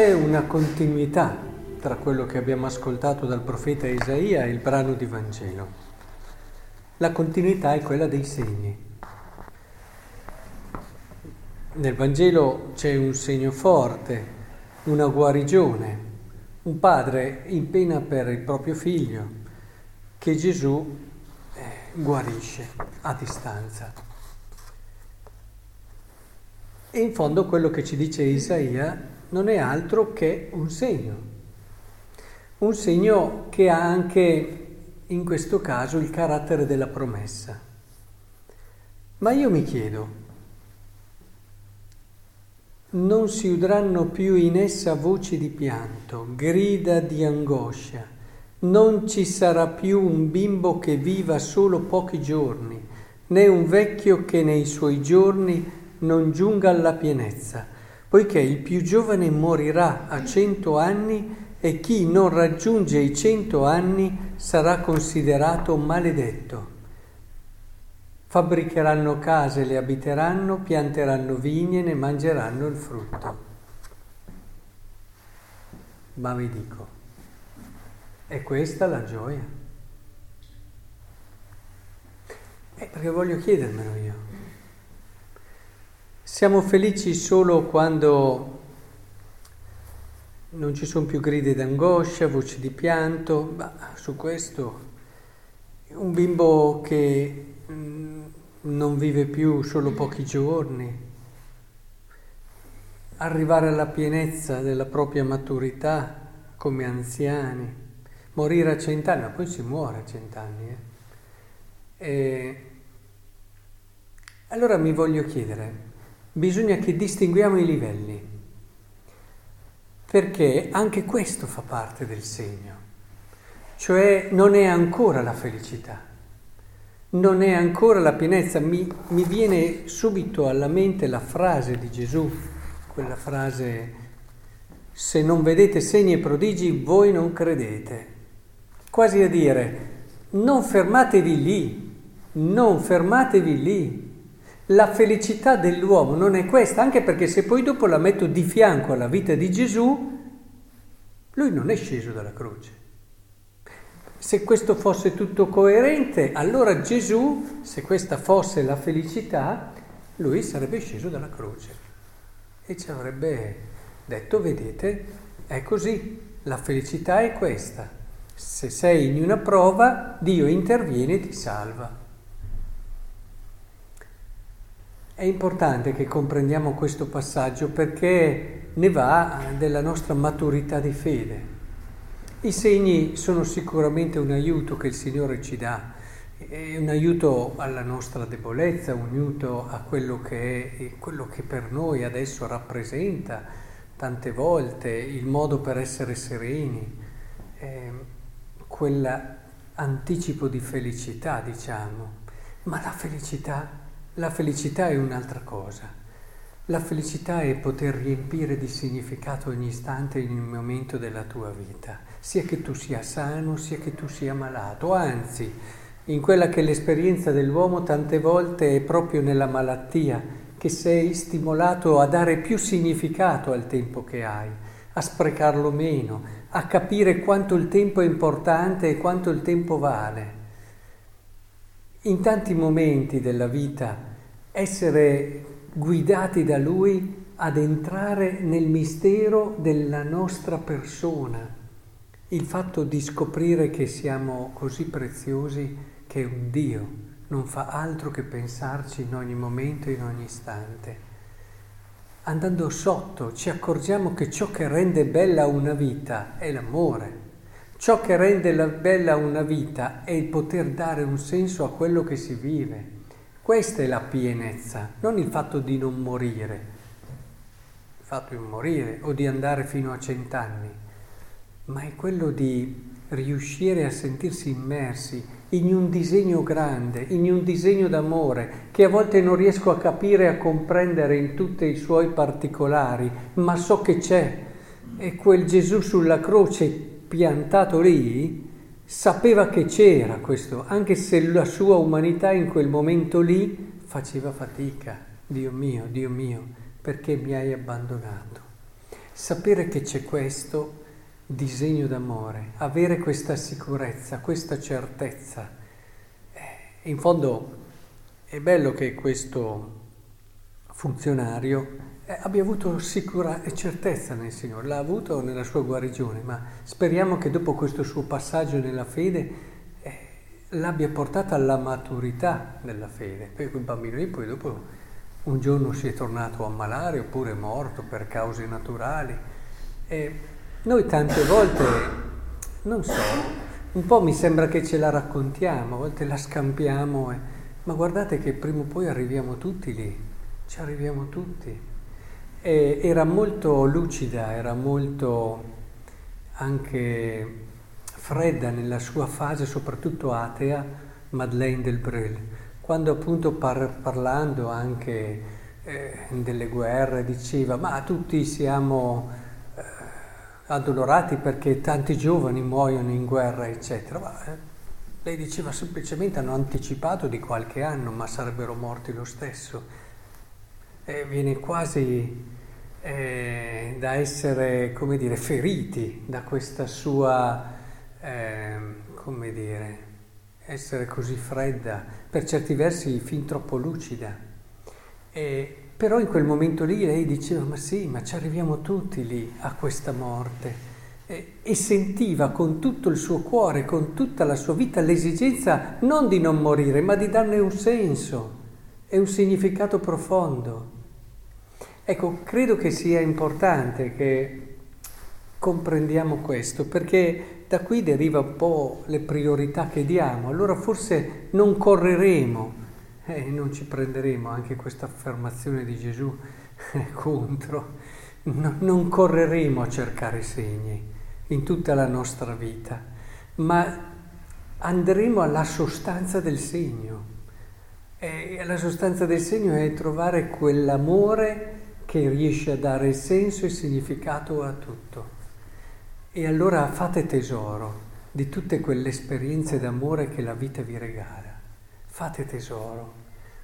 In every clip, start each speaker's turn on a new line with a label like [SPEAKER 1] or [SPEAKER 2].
[SPEAKER 1] c'è una continuità tra quello che abbiamo ascoltato dal profeta Isaia e il brano di Vangelo. La continuità è quella dei segni. Nel Vangelo c'è un segno forte, una guarigione, un padre in pena per il proprio figlio che Gesù eh, guarisce a distanza. E in fondo quello che ci dice Isaia non è altro che un segno, un segno che ha anche in questo caso il carattere della promessa. Ma io mi chiedo, non si udranno più in essa voci di pianto, grida di angoscia, non ci sarà più un bimbo che viva solo pochi giorni, né un vecchio che nei suoi giorni non giunga alla pienezza poiché il più giovane morirà a cento anni e chi non raggiunge i cento anni sarà considerato maledetto. Fabbricheranno case, le abiteranno, pianteranno vigne, ne mangeranno il frutto. Ma vi dico, è questa la gioia? Eh, perché voglio chiedermelo io. Siamo felici solo quando non ci sono più grida d'angoscia, voci di pianto, ma su questo un bimbo che mm, non vive più solo pochi giorni, arrivare alla pienezza della propria maturità come anziani, morire a cent'anni, ma poi si muore a cent'anni. Eh? E allora mi voglio chiedere, bisogna che distinguiamo i livelli, perché anche questo fa parte del segno, cioè non è ancora la felicità, non è ancora la pienezza. Mi, mi viene subito alla mente la frase di Gesù, quella frase, se non vedete segni e prodigi, voi non credete, quasi a dire, non fermatevi lì, non fermatevi lì, la felicità dell'uomo non è questa, anche perché se poi dopo la metto di fianco alla vita di Gesù, lui non è sceso dalla croce. Se questo fosse tutto coerente, allora Gesù, se questa fosse la felicità, lui sarebbe sceso dalla croce e ci avrebbe detto, vedete, è così, la felicità è questa. Se sei in una prova, Dio interviene e ti salva. È importante che comprendiamo questo passaggio perché ne va della nostra maturità di fede. I segni sono sicuramente un aiuto che il Signore ci dà, è un aiuto alla nostra debolezza, un aiuto a quello che, è, quello che per noi adesso rappresenta tante volte il modo per essere sereni, eh, quell'anticipo di felicità, diciamo. Ma la felicità la felicità è un'altra cosa. La felicità è poter riempire di significato ogni istante ogni momento della tua vita, sia che tu sia sano, sia che tu sia malato, anzi, in quella che è l'esperienza dell'uomo tante volte è proprio nella malattia che sei stimolato a dare più significato al tempo che hai, a sprecarlo meno, a capire quanto il tempo è importante e quanto il tempo vale. In tanti momenti della vita essere guidati da Lui ad entrare nel mistero della nostra persona, il fatto di scoprire che siamo così preziosi che un Dio non fa altro che pensarci in ogni momento in ogni istante. Andando sotto ci accorgiamo che ciò che rende bella una vita è l'amore Ciò che rende bella una vita è il poter dare un senso a quello che si vive. Questa è la pienezza, non il fatto di non morire, il fatto di morire o di andare fino a cent'anni, ma è quello di riuscire a sentirsi immersi in un disegno grande, in un disegno d'amore che a volte non riesco a capire e a comprendere in tutti i suoi particolari, ma so che c'è. E quel Gesù sulla croce piantato lì, sapeva che c'era questo, anche se la sua umanità in quel momento lì faceva fatica. Dio mio, Dio mio, perché mi hai abbandonato? sapere che c'è questo disegno d'amore, avere questa sicurezza, questa certezza. Eh, in fondo è bello che questo funzionario abbia avuto sicura e certezza nel Signore, l'ha avuto nella sua guarigione, ma speriamo che dopo questo suo passaggio nella fede eh, l'abbia portata alla maturità della fede. Poi quel bambino lì poi dopo un giorno si è tornato a ammalare oppure è morto per cause naturali. E noi tante volte, non so, un po' mi sembra che ce la raccontiamo, a volte la scampiamo, eh, ma guardate che prima o poi arriviamo tutti lì, ci arriviamo tutti. E era molto lucida, era molto anche fredda nella sua fase, soprattutto atea, Madeleine del Brel, quando appunto par- parlando anche eh, delle guerre diceva ma tutti siamo addolorati perché tanti giovani muoiono in guerra, eccetera. Ma, eh, lei diceva semplicemente hanno anticipato di qualche anno, ma sarebbero morti lo stesso. E viene quasi eh, da essere, come dire, feriti da questa sua, eh, come dire, essere così fredda, per certi versi fin troppo lucida. E, però in quel momento lì lei diceva, ma sì, ma ci arriviamo tutti lì a questa morte. E, e sentiva con tutto il suo cuore, con tutta la sua vita, l'esigenza non di non morire, ma di darne un senso e un significato profondo. Ecco, credo che sia importante che comprendiamo questo, perché da qui deriva un po' le priorità che diamo. Allora forse non correremo e eh, non ci prenderemo anche questa affermazione di Gesù contro. No, non correremo a cercare segni in tutta la nostra vita, ma andremo alla sostanza del segno. E la sostanza del segno è trovare quell'amore che riesce a dare senso e significato a tutto. E allora fate tesoro di tutte quelle esperienze d'amore che la vita vi regala. Fate tesoro.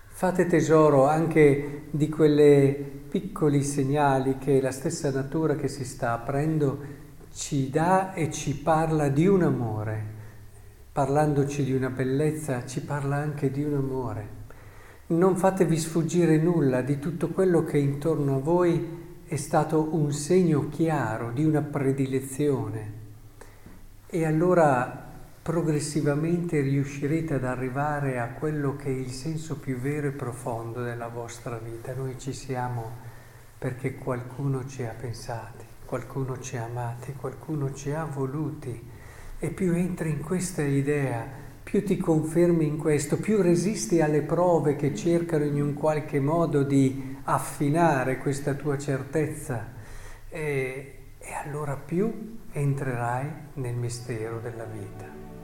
[SPEAKER 1] Fate tesoro anche di quei piccoli segnali che la stessa natura che si sta aprendo ci dà e ci parla di un amore. Parlandoci di una bellezza, ci parla anche di un amore. Non fatevi sfuggire nulla di tutto quello che intorno a voi è stato un segno chiaro di una predilezione. E allora progressivamente riuscirete ad arrivare a quello che è il senso più vero e profondo della vostra vita. Noi ci siamo perché qualcuno ci ha pensati, qualcuno ci ha amati, qualcuno ci ha voluti. E più entri in questa idea, più ti confermi in questo, più resisti alle prove che cercano in un qualche modo di affinare questa tua certezza. E, e allora più entrerai nel mistero della vita.